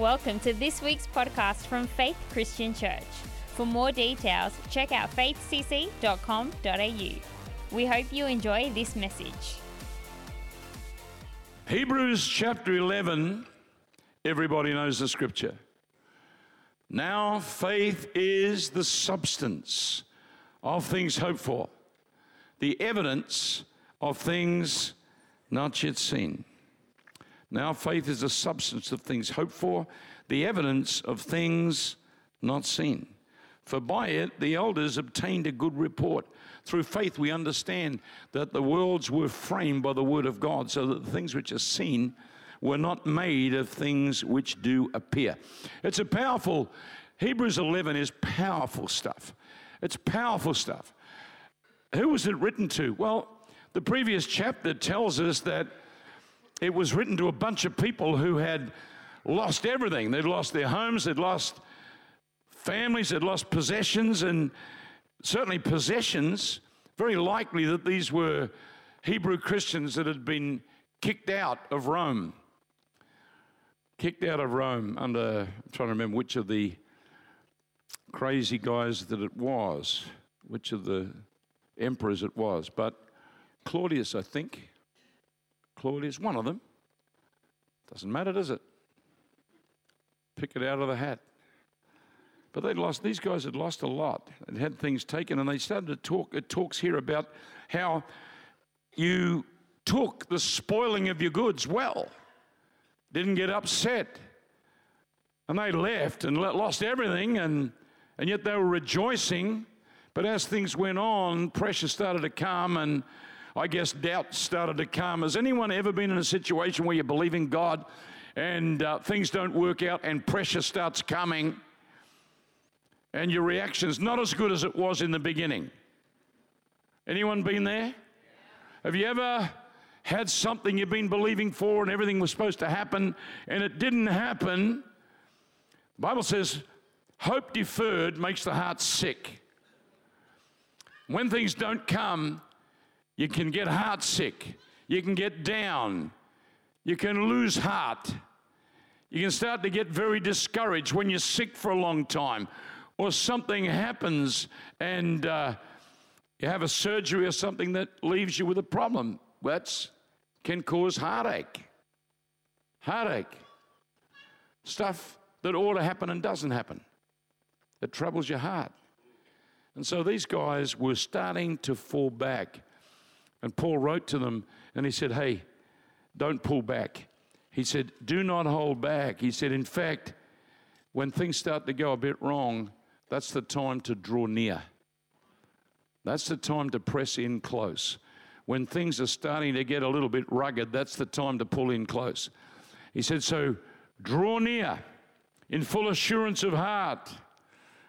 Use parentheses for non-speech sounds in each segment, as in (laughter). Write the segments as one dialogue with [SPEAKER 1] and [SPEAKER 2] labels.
[SPEAKER 1] Welcome to this week's podcast from Faith Christian Church. For more details, check out faithcc.com.au. We hope you enjoy this message.
[SPEAKER 2] Hebrews chapter 11, everybody knows the scripture. Now, faith is the substance of things hoped for, the evidence of things not yet seen. Now, faith is the substance of things hoped for, the evidence of things not seen. For by it the elders obtained a good report. Through faith, we understand that the worlds were framed by the word of God, so that the things which are seen were not made of things which do appear. It's a powerful, Hebrews 11 is powerful stuff. It's powerful stuff. Who was it written to? Well, the previous chapter tells us that it was written to a bunch of people who had lost everything. They'd lost their homes, they'd lost families, they'd lost possessions, and certainly possessions. Very likely that these were Hebrew Christians that had been kicked out of Rome. Kicked out of Rome under, I'm trying to remember which of the crazy guys that it was, which of the emperors it was, but Claudius, I think. Claudius, one of them. Doesn't matter, does it? Pick it out of the hat. But they'd lost, these guys had lost a lot. They'd had things taken, and they started to talk. It talks here about how you took the spoiling of your goods well, didn't get upset. And they left and lost everything, and, and yet they were rejoicing. But as things went on, pressure started to come, and I guess doubt started to come. Has anyone ever been in a situation where you believe in God and uh, things don't work out and pressure starts coming and your reaction is not as good as it was in the beginning? Anyone been there? Have you ever had something you've been believing for and everything was supposed to happen and it didn't happen? The Bible says, hope deferred makes the heart sick. When things don't come, you can get heartsick. You can get down. You can lose heart. You can start to get very discouraged when you're sick for a long time or something happens and uh, you have a surgery or something that leaves you with a problem. That can cause heartache. Heartache. Stuff that ought to happen and doesn't happen. It troubles your heart. And so these guys were starting to fall back. And Paul wrote to them and he said, Hey, don't pull back. He said, Do not hold back. He said, In fact, when things start to go a bit wrong, that's the time to draw near. That's the time to press in close. When things are starting to get a little bit rugged, that's the time to pull in close. He said, So draw near in full assurance of heart.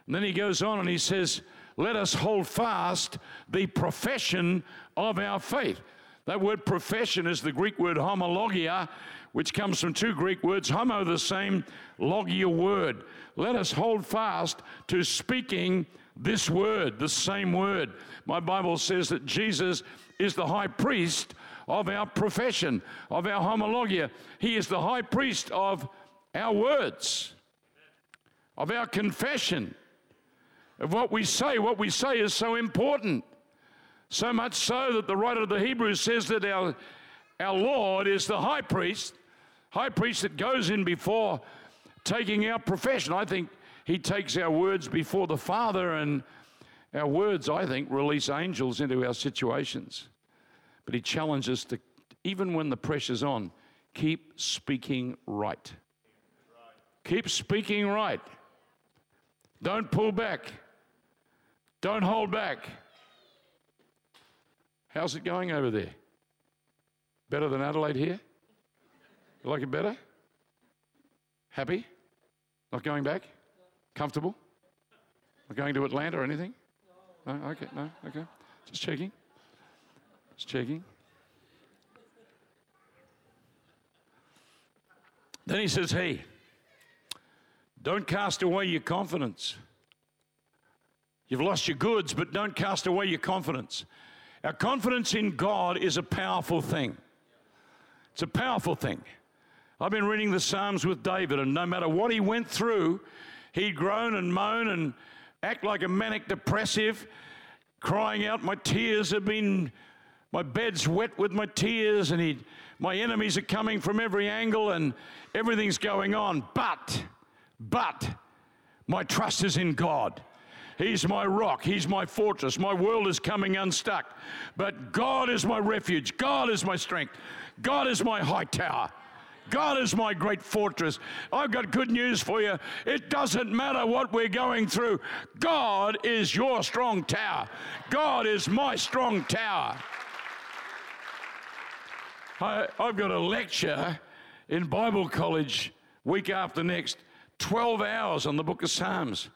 [SPEAKER 2] And then he goes on and he says, let us hold fast the profession of our faith. That word profession is the Greek word homologia, which comes from two Greek words, homo, the same, logia word. Let us hold fast to speaking this word, the same word. My Bible says that Jesus is the high priest of our profession, of our homologia. He is the high priest of our words, of our confession of what we say. What we say is so important. So much so that the writer of the Hebrews says that our, our Lord is the high priest, high priest that goes in before taking our profession. I think he takes our words before the Father, and our words, I think, release angels into our situations. But he challenges us to, even when the pressure's on, keep speaking right. Keep speaking right. Don't pull back. Don't hold back. How's it going over there? Better than Adelaide here? You like it better? Happy? Not going back? Comfortable? Not going to Atlanta or anything? No? Okay, no? Okay. Just checking. Just checking. Then he says, Hey, don't cast away your confidence. You've lost your goods, but don't cast away your confidence. Our confidence in God is a powerful thing. It's a powerful thing. I've been reading the Psalms with David, and no matter what he went through, he'd groan and moan and act like a manic depressive, crying out, My tears have been, my bed's wet with my tears, and he, my enemies are coming from every angle, and everything's going on. But, but, my trust is in God. He's my rock. He's my fortress. My world is coming unstuck. But God is my refuge. God is my strength. God is my high tower. God is my great fortress. I've got good news for you. It doesn't matter what we're going through. God is your strong tower. God is my strong tower. I, have got a lecture in Bible college week after next, 12 hours on the book of Psalms.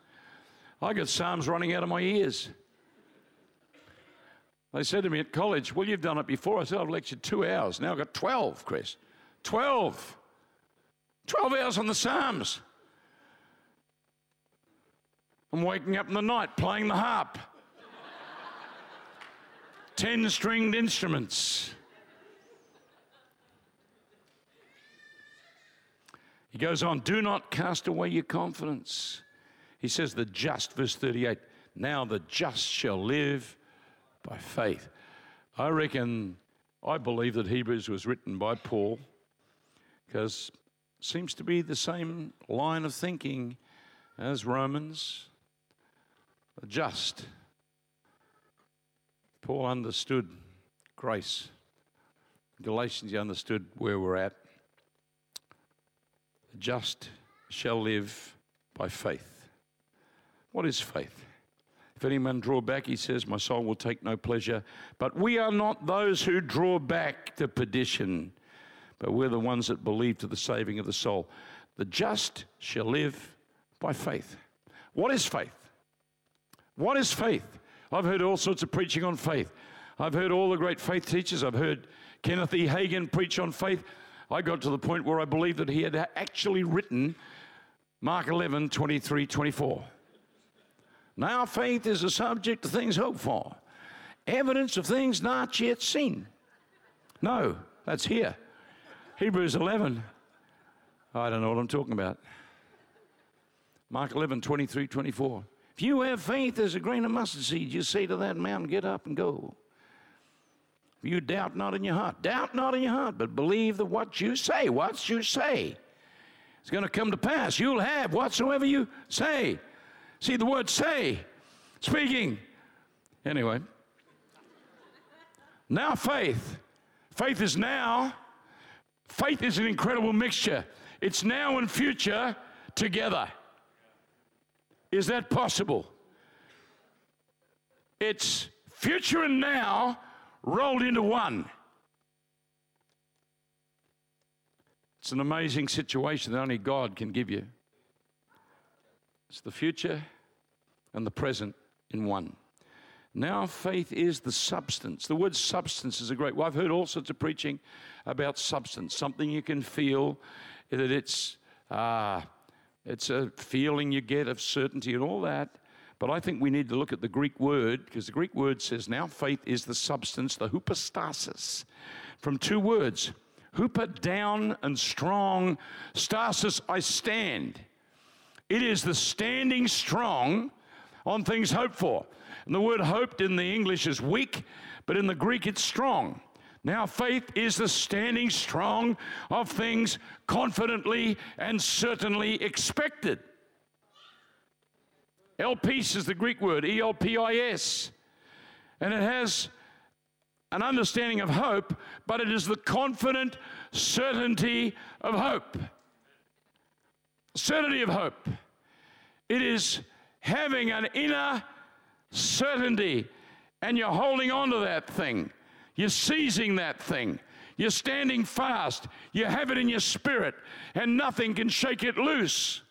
[SPEAKER 2] I got Psalms running out of my ears. They said to me at college, Well, you've done it before. I said, I've lectured two hours. Now I've got 12, Chris. 12. 12 hours on the Psalms. I'm waking up in the night playing the harp. (laughs) 10 stringed instruments. He goes on, do not cast away your confidence. He says, the just, verse 38, now the just shall live by faith. I reckon, I believe that Hebrews was written by Paul because seems to be the same line of thinking as Romans. Just. Paul understood grace. Galatians, he understood where we're at. The just shall live by faith. What is faith? If any man draw back, he says, My soul will take no pleasure. But we are not those who draw back to perdition but we're the ones that believe to the saving of the soul. The just shall live by faith. What is faith? What is faith? I've heard all sorts of preaching on faith. I've heard all the great faith teachers. I've heard Kenneth E. Hagin preach on faith. I got to the point where I believed that he had actually written Mark 11, 23, 24. Now, faith is a subject of things hoped for, evidence of things not yet seen. No, that's here. Hebrews 11. I don't know what I'm talking about. Mark 11, 23, 24. If you have faith as a grain of mustard seed, you say to that mountain, Get up and go. If you doubt not in your heart, doubt not in your heart, but believe that what you say, what you say, is going to come to pass. You'll have whatsoever you say. See the word say, speaking. Anyway, now faith. Faith is now Faith is an incredible mixture. It's now and future together. Is that possible? It's future and now rolled into one. It's an amazing situation that only God can give you. It's the future and the present in one. Now faith is the substance. The word substance is a great. Well, I've heard all sorts of preaching about substance, something you can feel, that it's uh, it's a feeling you get of certainty and all that. But I think we need to look at the Greek word because the Greek word says now faith is the substance, the hypostasis, from two words, hupa down and strong, stasis I stand. It is the standing strong on things hoped for. And the word hoped in the English is weak, but in the Greek it's strong. Now, faith is the standing strong of things confidently and certainly expected. Elpis is the Greek word, E L P I S. And it has an understanding of hope, but it is the confident certainty of hope. Certainty of hope. It is having an inner certainty, and you're holding on to that thing. You're seizing that thing. You're standing fast. You have it in your spirit, and nothing can shake it loose.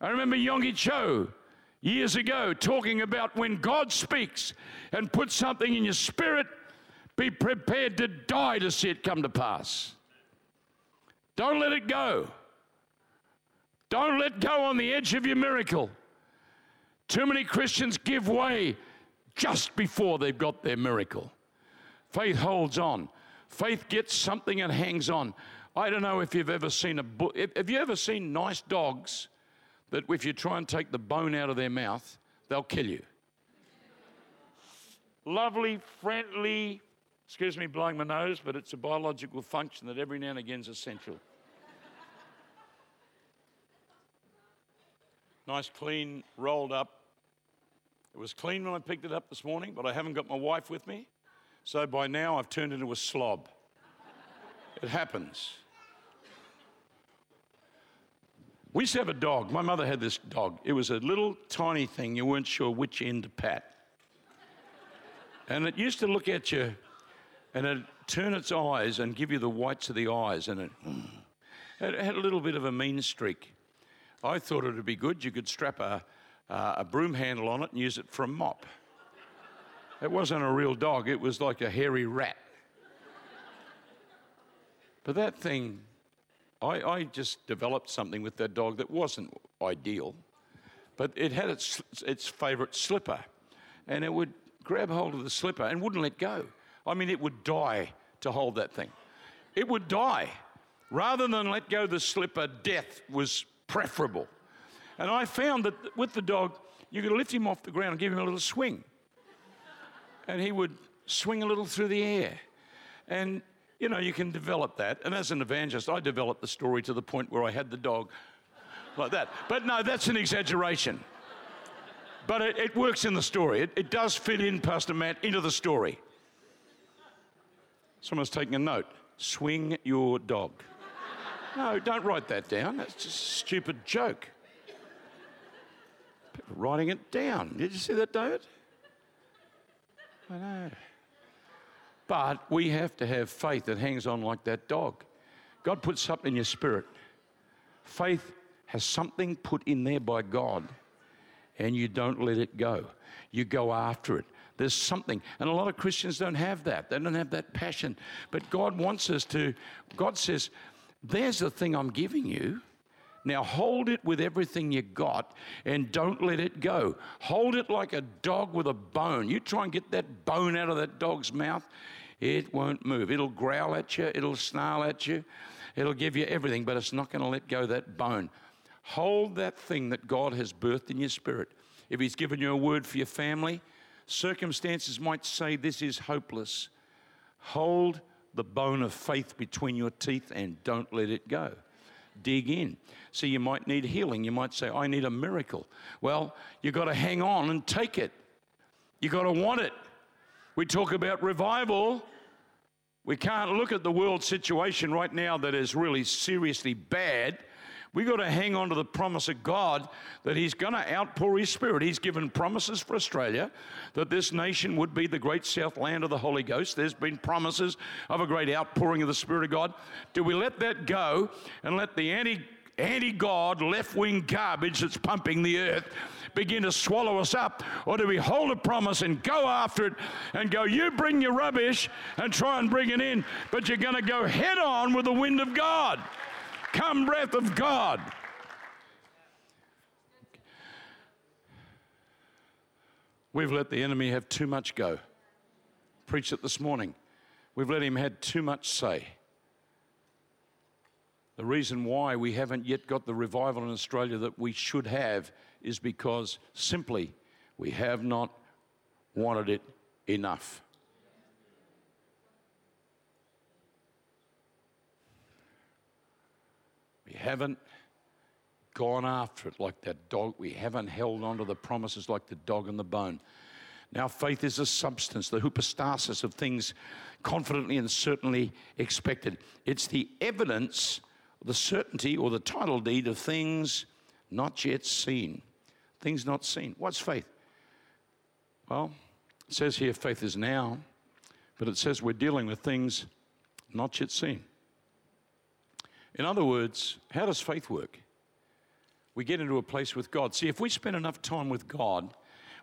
[SPEAKER 2] I remember Yonggi Cho years ago talking about when God speaks and puts something in your spirit, be prepared to die to see it come to pass. Don't let it go. Don't let go on the edge of your miracle. Too many Christians give way just before they've got their miracle. Faith holds on. Faith gets something and hangs on. I don't know if you've ever seen a bu- have have you ever seen nice dogs that if you try and take the bone out of their mouth, they'll kill you. Lovely, friendly, excuse me blowing my nose, but it's a biological function that every now and again is essential. Nice, clean, rolled up. It was clean when I picked it up this morning, but I haven't got my wife with me. So by now I've turned into a slob. It happens. We used to have a dog. My mother had this dog. It was a little tiny thing, you weren't sure which end to pat. And it used to look at you and it'd turn its eyes and give you the whites of the eyes. And it, mm. it had a little bit of a mean streak. I thought it would be good. You could strap a, uh, a broom handle on it and use it for a mop. It wasn't a real dog, it was like a hairy rat. But that thing, I, I just developed something with that dog that wasn't ideal. But it had its, its favourite slipper, and it would grab hold of the slipper and wouldn't let go. I mean, it would die to hold that thing. It would die. Rather than let go the slipper, death was preferable. And I found that with the dog, you could lift him off the ground and give him a little swing. And he would swing a little through the air. And, you know, you can develop that. And as an evangelist, I developed the story to the point where I had the dog like that. But no, that's an exaggeration. But it, it works in the story. It, it does fit in, Pastor Matt, into the story. Someone's taking a note. Swing your dog. No, don't write that down. That's just a stupid joke. People writing it down. Did you see that, David? I know. But we have to have faith that hangs on like that dog. God puts something in your spirit. Faith has something put in there by God, and you don't let it go. You go after it. There's something. And a lot of Christians don't have that. They don't have that passion. But God wants us to, God says, there's the thing I'm giving you. Now hold it with everything you got and don't let it go. Hold it like a dog with a bone. You try and get that bone out of that dog's mouth, it won't move. It'll growl at you, it'll snarl at you, it'll give you everything, but it's not going to let go that bone. Hold that thing that God has birthed in your spirit. If He's given you a word for your family, circumstances might say this is hopeless. Hold the bone of faith between your teeth and don't let it go. Dig in. So you might need healing. You might say, I need a miracle. Well, you've got to hang on and take it. You've got to want it. We talk about revival. We can't look at the world situation right now that is really seriously bad we got to hang on to the promise of God that He's going to outpour His Spirit. He's given promises for Australia that this nation would be the great south land of the Holy Ghost. There's been promises of a great outpouring of the Spirit of God. Do we let that go and let the anti anti God, left wing garbage that's pumping the earth begin to swallow us up? Or do we hold a promise and go after it and go, you bring your rubbish and try and bring it in, but you're going to go head on with the wind of God? Come, breath of God. We've let the enemy have too much go. Preached it this morning. We've let him have too much say. The reason why we haven't yet got the revival in Australia that we should have is because simply we have not wanted it enough. We haven't gone after it like that dog. We haven't held on to the promises like the dog and the bone. Now, faith is a substance, the hypostasis of things confidently and certainly expected. It's the evidence, the certainty, or the title deed of things not yet seen. Things not seen. What's faith? Well, it says here faith is now, but it says we're dealing with things not yet seen. In other words, how does faith work? We get into a place with God. See, if we spend enough time with God,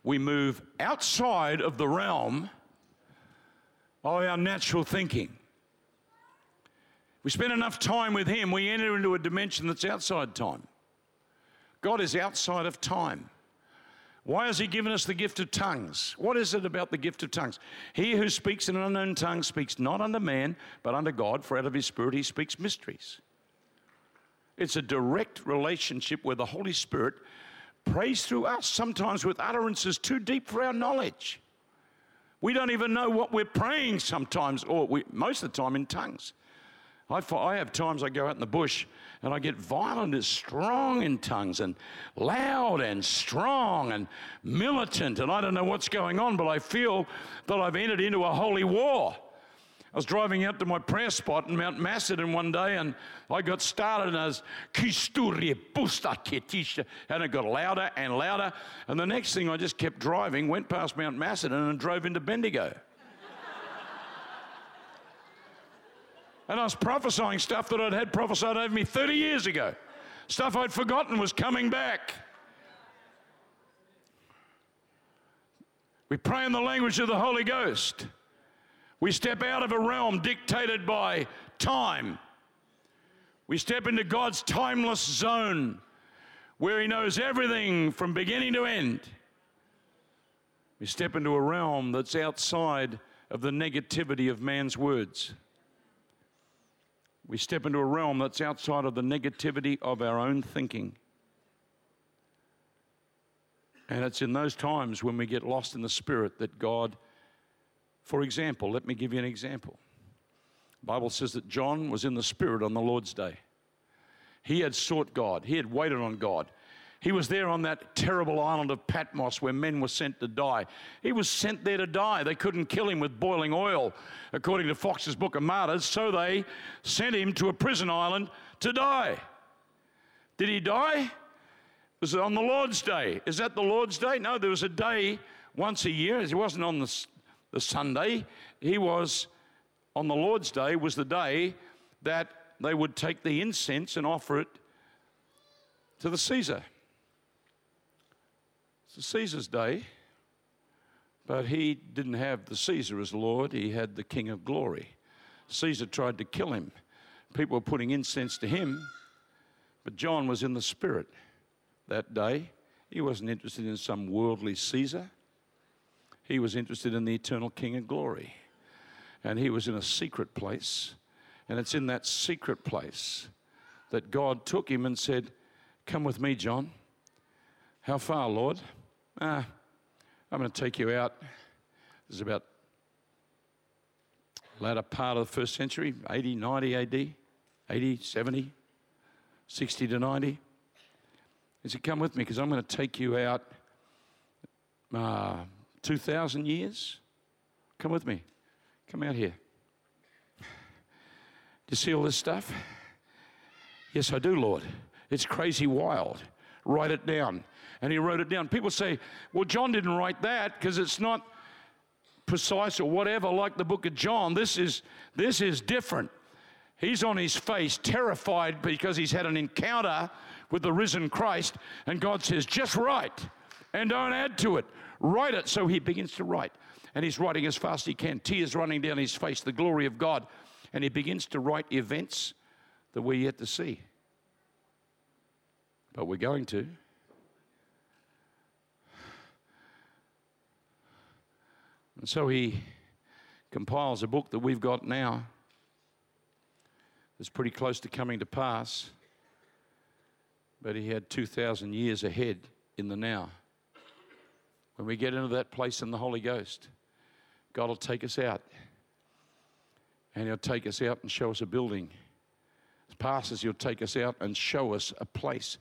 [SPEAKER 2] we move outside of the realm of our natural thinking. We spend enough time with Him, we enter into a dimension that's outside time. God is outside of time. Why has he given us the gift of tongues? What is it about the gift of tongues? He who speaks in an unknown tongue speaks not unto man, but unto God, for out of his spirit he speaks mysteries. It's a direct relationship where the Holy Spirit prays through us, sometimes with utterances too deep for our knowledge. We don't even know what we're praying sometimes, or we, most of the time in tongues. I, I have times I go out in the bush and I get violent and strong in tongues and loud and strong and militant, and I don't know what's going on, but I feel that I've entered into a holy war. I was driving out to my prayer spot in Mount Macedon one day and I got started and I was and it got louder and louder. And the next thing I just kept driving, went past Mount Macedon and drove into Bendigo. (laughs) And I was prophesying stuff that I'd had prophesied over me 30 years ago. Stuff I'd forgotten was coming back. We pray in the language of the Holy Ghost. We step out of a realm dictated by time. We step into God's timeless zone where He knows everything from beginning to end. We step into a realm that's outside of the negativity of man's words. We step into a realm that's outside of the negativity of our own thinking. And it's in those times when we get lost in the Spirit that God, for example, let me give you an example. The Bible says that John was in the Spirit on the Lord's day. He had sought God, he had waited on God. He was there on that terrible island of Patmos where men were sent to die. He was sent there to die. They couldn't kill him with boiling oil, according to Foxe's Book of Martyrs, so they sent him to a prison island to die. Did he die? Was it on the Lord's Day. Is that the Lord's Day? No, there was a day once a year. He wasn't on the, the Sunday. He was on the Lord's Day, was the day that they would take the incense and offer it to the Caesar. It's the Caesar's day, but he didn't have the Caesar as Lord, he had the King of glory. Caesar tried to kill him. People were putting incense to him, but John was in the Spirit that day. He wasn't interested in some worldly Caesar, he was interested in the eternal King of glory. And he was in a secret place. And it's in that secret place that God took him and said, Come with me, John. How far, Lord? ah, I'm going to take you out. This is about latter part of the first century, 80, 90 AD, 80, 70, 60 to 90. He said, Come with me because I'm going to take you out uh, 2,000 years. Come with me. Come out here. Do you see all this stuff? Yes, I do, Lord. It's crazy wild. Write it down and he wrote it down. People say, well, John didn't write that because it's not precise or whatever like the book of John. This is, this is different. He's on his face, terrified because he's had an encounter with the risen Christ, and God says, just write and don't add to it. Write it. So he begins to write, and he's writing as fast as he can, tears running down his face, the glory of God, and he begins to write events that we're yet to see. But we're going to. And so he compiles a book that we've got now that's pretty close to coming to pass, but he had 2,000 years ahead in the now. When we get into that place in the Holy Ghost, God will take us out. And He'll take us out and show us a building. As pastors, He'll take us out and show us a place.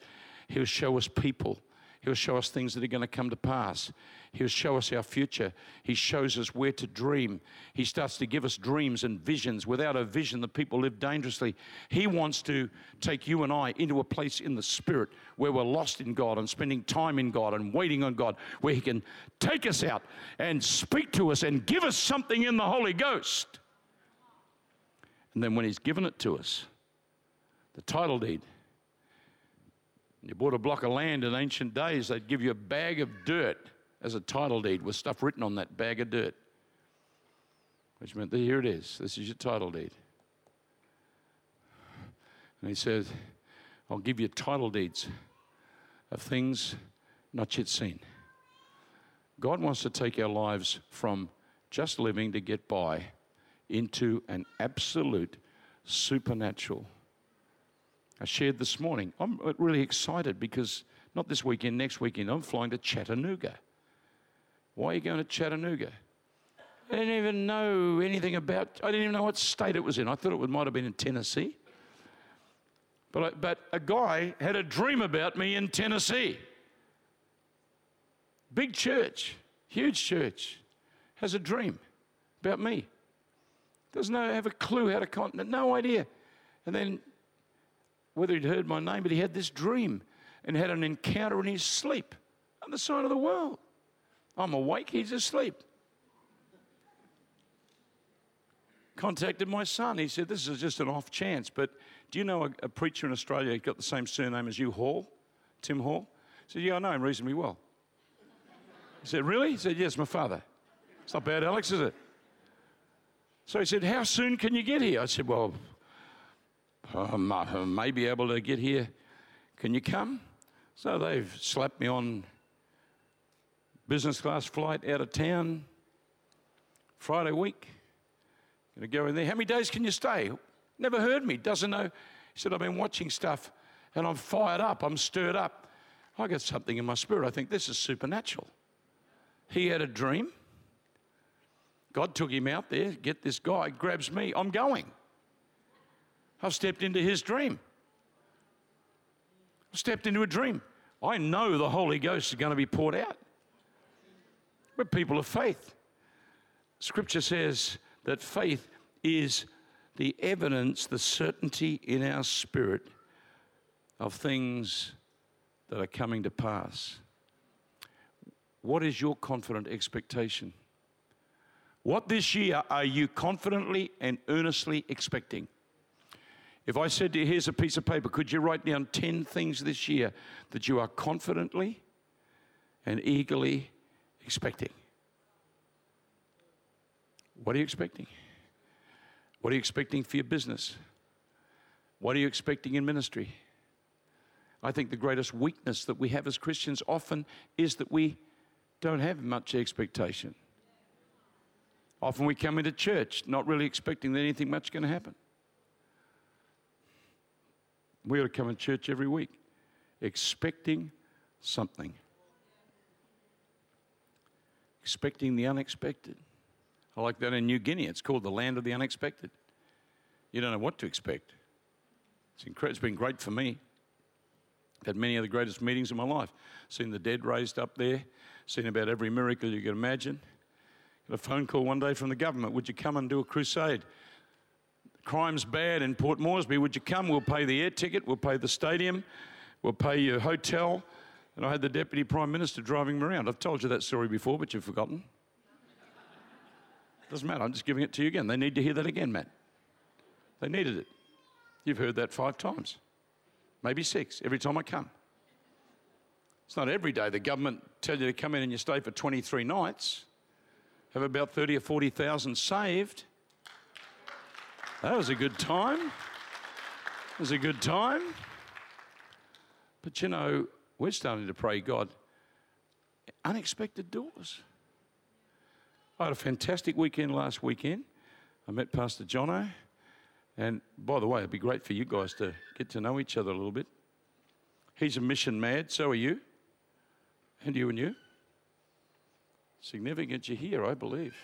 [SPEAKER 2] He'll show us people. He'll show us things that are going to come to pass. He'll show us our future. He shows us where to dream. He starts to give us dreams and visions. Without a vision, the people live dangerously. He wants to take you and I into a place in the Spirit where we're lost in God and spending time in God and waiting on God, where He can take us out and speak to us and give us something in the Holy Ghost. And then when He's given it to us, the title deed, you bought a block of land in ancient days, they'd give you a bag of dirt as a title deed with stuff written on that bag of dirt. Which meant here it is. This is your title deed. And he said, I'll give you title deeds of things not yet seen. God wants to take our lives from just living to get by into an absolute supernatural. I shared this morning. I'm really excited because not this weekend, next weekend, I'm flying to Chattanooga. Why are you going to Chattanooga? I didn't even know anything about, I didn't even know what state it was in. I thought it might have been in Tennessee. But, I, but a guy had a dream about me in Tennessee. Big church, huge church, has a dream about me. Doesn't know, have a clue how to contact, no idea. And then whether he'd heard my name, but he had this dream and had an encounter in his sleep on the side of the world. I'm awake, he's asleep. Contacted my son. He said, This is just an off chance, but do you know a, a preacher in Australia who got the same surname as you, Hall? Tim Hall? I said, Yeah, I know him reasonably well. He said, Really? He said, Yes, my father. It's not bad, Alex, is it? So he said, How soon can you get here? I said, Well, Oh, I may be able to get here. Can you come? So they've slapped me on business class flight out of town Friday week. Gonna go in there. How many days can you stay? Never heard me, doesn't know. He said, I've been watching stuff and I'm fired up, I'm stirred up. I got something in my spirit. I think this is supernatural. He had a dream. God took him out there, get this guy, grabs me, I'm going. I've stepped into his dream. I've stepped into a dream. I know the Holy Ghost is going to be poured out. We're people of faith. Scripture says that faith is the evidence, the certainty in our spirit of things that are coming to pass. What is your confident expectation? What this year are you confidently and earnestly expecting? If I said to you, here's a piece of paper, could you write down 10 things this year that you are confidently and eagerly expecting? What are you expecting? What are you expecting for your business? What are you expecting in ministry? I think the greatest weakness that we have as Christians often is that we don't have much expectation. Often we come into church not really expecting that anything much is going to happen. We ought to come to church every week expecting something, expecting the unexpected. I like that in New Guinea. It's called the land of the unexpected. You don't know what to expect. It's, incre- it's been great for me. I've had many of the greatest meetings of my life. Seen the dead raised up there, seen about every miracle you can imagine. Got a phone call one day from the government Would you come and do a crusade? Crime's bad in Port Moresby. Would you come? We'll pay the air ticket, we'll pay the stadium, we'll pay your hotel. And I had the Deputy Prime Minister driving me around. I've told you that story before, but you've forgotten. Doesn't matter, I'm just giving it to you again. They need to hear that again, Matt. They needed it. You've heard that five times, maybe six, every time I come. It's not every day the government tell you to come in and you stay for 23 nights, have about 30 or 40,000 saved. That was a good time. It was a good time. But you know, we're starting to pray, God, unexpected doors. I had a fantastic weekend last weekend. I met Pastor Jono. And by the way, it'd be great for you guys to get to know each other a little bit. He's a mission mad, so are you. And you and you. Significant you're here, I believe.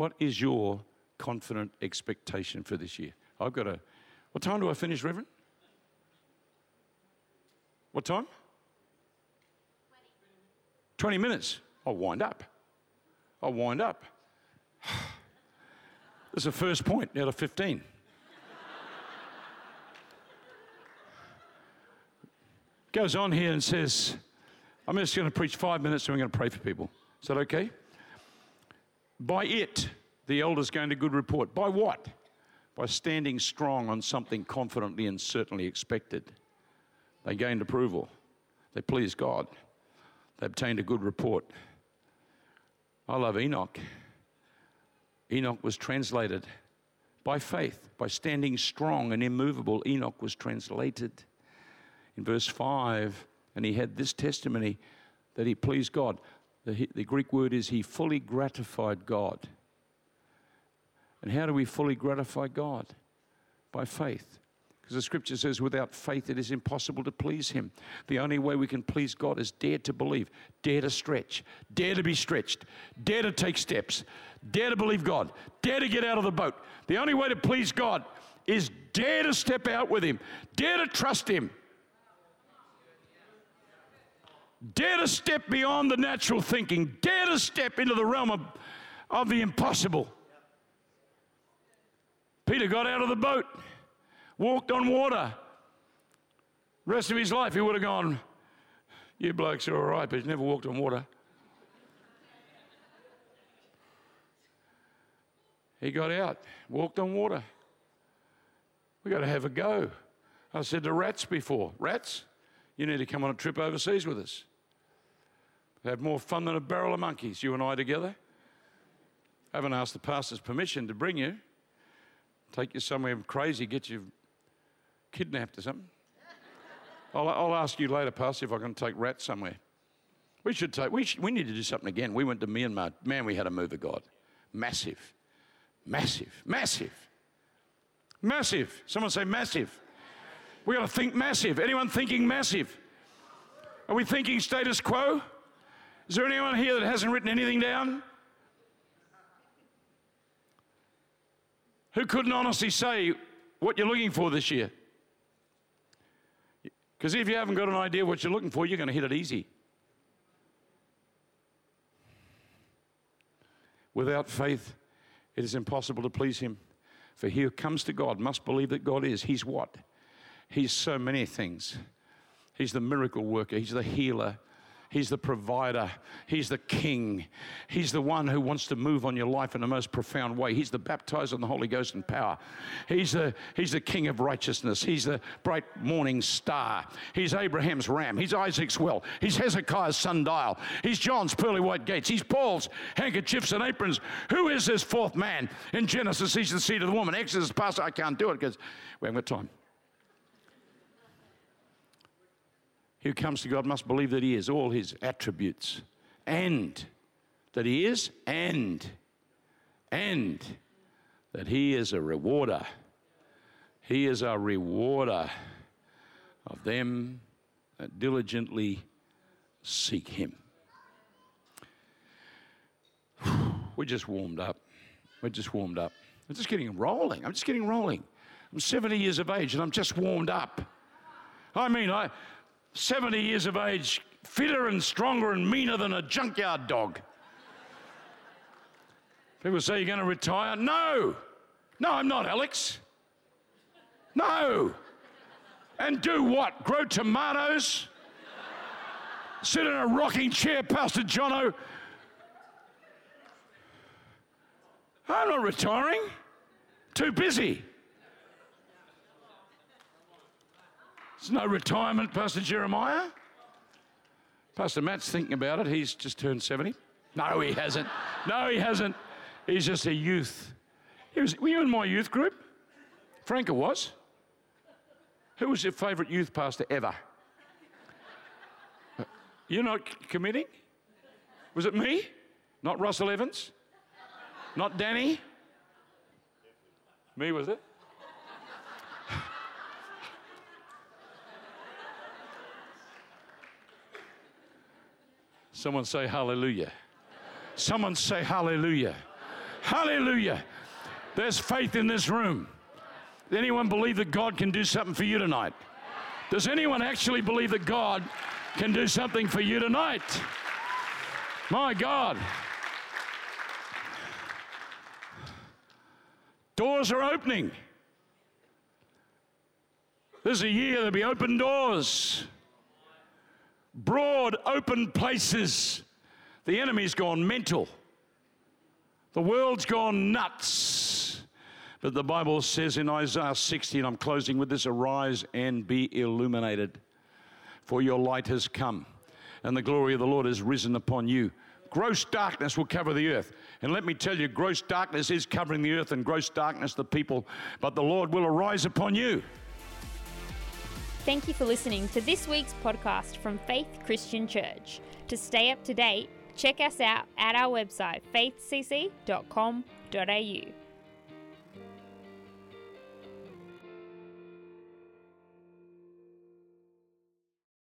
[SPEAKER 2] What is your confident expectation for this year? I've got a. What time do I finish, Reverend? What time? 20 minutes. I'll wind up. I'll wind up. (sighs) This is the first point out of 15. (laughs) Goes on here and says, I'm just going to preach five minutes and we're going to pray for people. Is that okay? By it, the elder's gained a good report. By what? By standing strong on something confidently and certainly expected. They gained approval. They pleased God. They obtained a good report. I love Enoch. Enoch was translated by faith, by standing strong and immovable. Enoch was translated. In verse 5, And he had this testimony that he pleased God. The, the Greek word is he fully gratified God. And how do we fully gratify God? By faith. Because the scripture says, without faith, it is impossible to please Him. The only way we can please God is dare to believe, dare to stretch, dare to be stretched, dare to take steps, dare to believe God, dare to get out of the boat. The only way to please God is dare to step out with Him, dare to trust Him, dare to step beyond the natural thinking, dare to step into the realm of, of the impossible. Peter got out of the boat walked on water. Rest of his life, he would have gone, You blokes are all right, but he's never walked on water. He got out, walked on water. We got to have a go. I said to rats before, rats, you need to come on a trip overseas with us. Have more fun than a barrel of monkeys, you and I together. I haven't asked the pastor's permission to bring you. Take you somewhere crazy, get you kidnapped or something. I'll, I'll ask you later, Pastor, if I can take rats somewhere. We should take, we, should, we need to do something again. We went to Myanmar. Man, we had a move of God. Massive. Massive. Massive. Massive. Someone say massive. We got to think massive. Anyone thinking massive? Are we thinking status quo? Is there anyone here that hasn't written anything down? Who couldn't honestly say what you're looking for this year? Because if you haven't got an idea what you're looking for, you're going to hit it easy. Without faith, it is impossible to please Him. For he who comes to God must believe that God is. He's what? He's so many things. He's the miracle worker, He's the healer, He's the provider. He's the king. He's the one who wants to move on your life in the most profound way. He's the baptizer in the Holy Ghost and power. He's the, he's the king of righteousness. He's the bright morning star. He's Abraham's ram. He's Isaac's well. He's Hezekiah's sundial. He's John's pearly white gates. He's Paul's handkerchiefs and aprons. Who is this fourth man? In Genesis, he's the seed of the woman. Exodus, Pastor, I can't do it because we haven't got time. Who comes to God must believe that He is all His attributes, and that He is, and, and that He is a rewarder. He is a rewarder of them that diligently seek Him. (sighs) We're just warmed up. We're just warmed up. I'm just getting rolling. I'm just getting rolling. I'm 70 years of age and I'm just warmed up. I mean, I, 70 years of age, fitter and stronger and meaner than a junkyard dog. People say, You're going to retire? No. No, I'm not, Alex. No. And do what? Grow tomatoes? Sit in a rocking chair, Pastor Jono? I'm not retiring. Too busy. There's no retirement, Pastor Jeremiah. Pastor Matt's thinking about it. He's just turned 70. No, he hasn't. No, he hasn't. He's just a youth. Was, were you in my youth group? Franca was. Who was your favourite youth pastor ever? You're not committing? Was it me? Not Russell Evans? Not Danny? Me, was it? Someone say hallelujah. Someone say hallelujah. Hallelujah. There's faith in this room. Anyone believe that God can do something for you tonight? Does anyone actually believe that God can do something for you tonight? My God. Doors are opening. This is a year there'll be open doors broad, open places. The enemy's gone mental. The world's gone nuts. But the Bible says in Isaiah 60, and I'm closing with this arise and be illuminated, for your light has come, and the glory of the Lord has risen upon you. Gross darkness will cover the earth. And let me tell you, gross darkness is covering the earth, and gross darkness the people, but the Lord will arise upon you.
[SPEAKER 1] Thank you for listening to this week's podcast from Faith Christian Church. To stay up to date, check us out at our website faithcc.com.au.